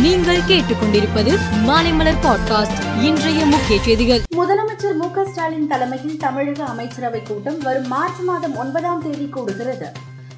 நீங்கள் கேட்டுக்கொண்டிருப்பது மாலைமலர் பாட்காஸ்ட் இன்றைய முக்கிய செய்திகள். முதலமைச்சர் மு ஸ்டாலின் தலைமையில் தமிழக அமைச்சரவை கூட்டம் வரும் மார்ச் மாதம் ஒன்பதாம் தேதி கூடுகிறது.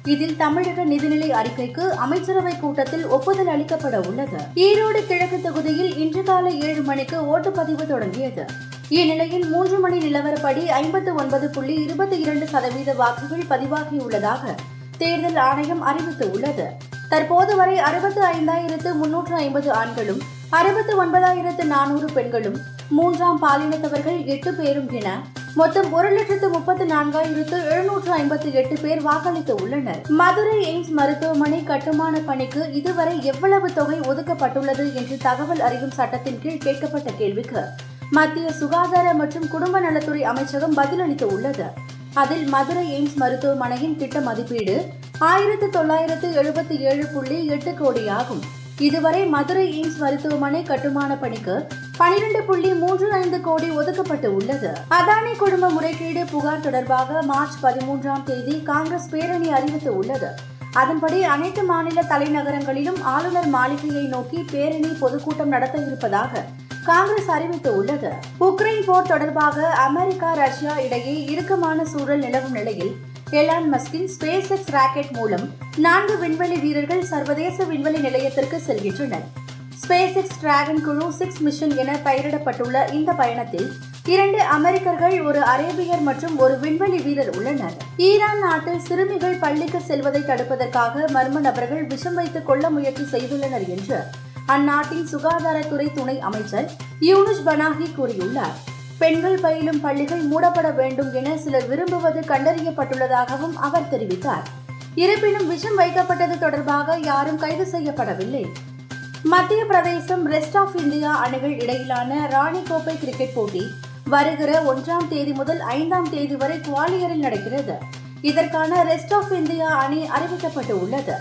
இதில் தமிழக நிதிநிலை அறிக்கைக்கு அமைச்சரவை கூட்டத்தில் ஒப்புதல் அளிக்கப்பட உள்ளது. ஈரோடு கிழக்கு தொகுதியில் இன்று காலை ஏழு மணிக்கு ஓட்டுப்பதிவு தொடங்கியது. இந்நிலையில் மூன்று மணி நிலவரப்படி ஐம்பத்து ஒன்பது புள்ளி இருபத்தி இரண்டு சதவீத வாக்குகள் பதிவாகியுள்ளதாக தேர்தல் ஆணையம் அறிவித்துள்ளது. தற்போது வரை அறுபத்து ஐந்தாயிரத்து முன்னூற்று ஐம்பது ஆண்களும் அறுபத்து ஒன்பதாயிரத்து நானூறு பெண்களும் மூன்றாம் பாலினத்தவர்கள் எட்டு பேரும் என மொத்தம் ஒரு லட்சத்து முப்பத்து நான்காயிரத்து எழுநூற்று ஐம்பத்தி எட்டு பேர் வாக்களித்து உள்ளனர். மதுரை எய்ம்ஸ் மருத்துவமனை கட்டுமான பணிக்கு இதுவரை எவ்வளவு தொகை ஒதுக்கப்பட்டுள்ளது என்று தகவல் அறியும் சட்டத்தின் கீழ் கேட்கப்பட்ட கேள்விக்கு மத்திய சுகாதார மற்றும் குடும்ப நலத்துறை அமைச்சகம் பதிலளித்து உள்ளது. அதில் மதுரை எய்ம்ஸ் மருத்துவமனையின் திட்ட மதிப்பீடு ஆயிரத்து தொள்ளாயிரத்து எழுபத்தி ஏழு புள்ளி எட்டு கோடி ஆகும் இதுவரை மதுரை எய்ம்ஸ் மருத்துவமனை கட்டுமான பணிக்கு பனிரெண்டு புள்ளி மூன்று ஐந்து கோடி ஒதுக்கப்பட்டு உள்ளது. அதானி குடும்ப முறைகேடு புகார் தொடர்பாக மார்ச் பதிமூன்றாம் தேதி காங்கிரஸ் பேரணி அறிவித்து உள்ளது. அதன்படி அனைத்து மாநில தலைநகரங்களிலும் ஆளுநர் மாளிகையை நோக்கி பேரணி பொதுக்கூட்டம் நடத்த இருப்பதாக காங்கிரஸ் அறிவித்து உள்ளது. உக்ரைன் போர் தொடர்பாக அமெரிக்கா ரஷ்யா இடையே இறுக்கமான சூழல் நிலவும் நிலையில் எலான் மஸ்கின் ஸ்பேஸ் எக்ஸ் ராக்கெட் மூலம் நான்கு விண்வெளி வீரர்கள் சர்வதேச விண்வெளி நிலையத்திற்கு செல்கின்றனர். ஸ்பேஸ் எக்ஸ் டிராகன் குழு சிக்ஸ் மிஷன் என பெயரிடப்பட்டுள்ள இந்த பயணத்தில் இரண்டு அமெரிக்கர்கள் ஒரு அரேபியர் மற்றும் ஒரு விண்வெளி வீரர் உள்ளனர். ஈரான் நாட்டில் சிறுமிகள் பள்ளிக்கு செல்வதை தடுப்பதற்காக மர்ம நபர்கள் விஷம் வைத்து கொள்ள முயற்சி செய்துள்ளனர் என்று அந்நாட்டின் சுகாதாரத்துறை துணை அமைச்சர் யூனுஷ் பனாகி கூறியுள்ளார். பெண்கள் பயிலும் பள்ளிகள் மூடப்பட வேண்டும் என சிலர் விரும்புவது கண்டறியப்பட்டுள்ளதாகவும் அவர் தெரிவித்தார். இருப்பினும் விஷம் வைக்கப்பட்டது தொடர்பாக யாரும் கைது செய்யப்படவில்லை. மத்திய பிரதேசம் ரெஸ்ட் ஆஃப் இந்தியா அணிகள் இடையிலான ராணி கோப்பை கிரிக்கெட் போட்டி வருகிற ஒன்றாம் தேதி முதல் ஐந்தாம் தேதி வரை குவாலியரில் நடக்கிறது. இதற்கான ரெஸ்ட் ஆஃப் இந்தியா அணி அறிவிக்கப்பட்டு உள்ளது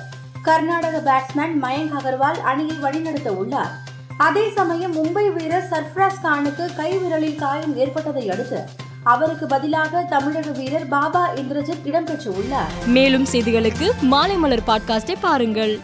கர்நாடக பேட்ஸ்மேன் மயங்க் அகர்வால் அணியை வழிநடத்த உள்ளார். அதே சமயம் மும்பை வீரர் சர்ஃப்ராஸ் கானுக்கு கைவிரலில் காயம் ஏற்பட்டதை அடுத்து அவருக்கு பதிலாக தமிழக வீரர் பாபா இந்திரஜித் இடம்பெற்றுள்ளார். மேலும் செய்திகளுக்கு மாலைமலர் பாட்காஸ்டை பாருங்கள்.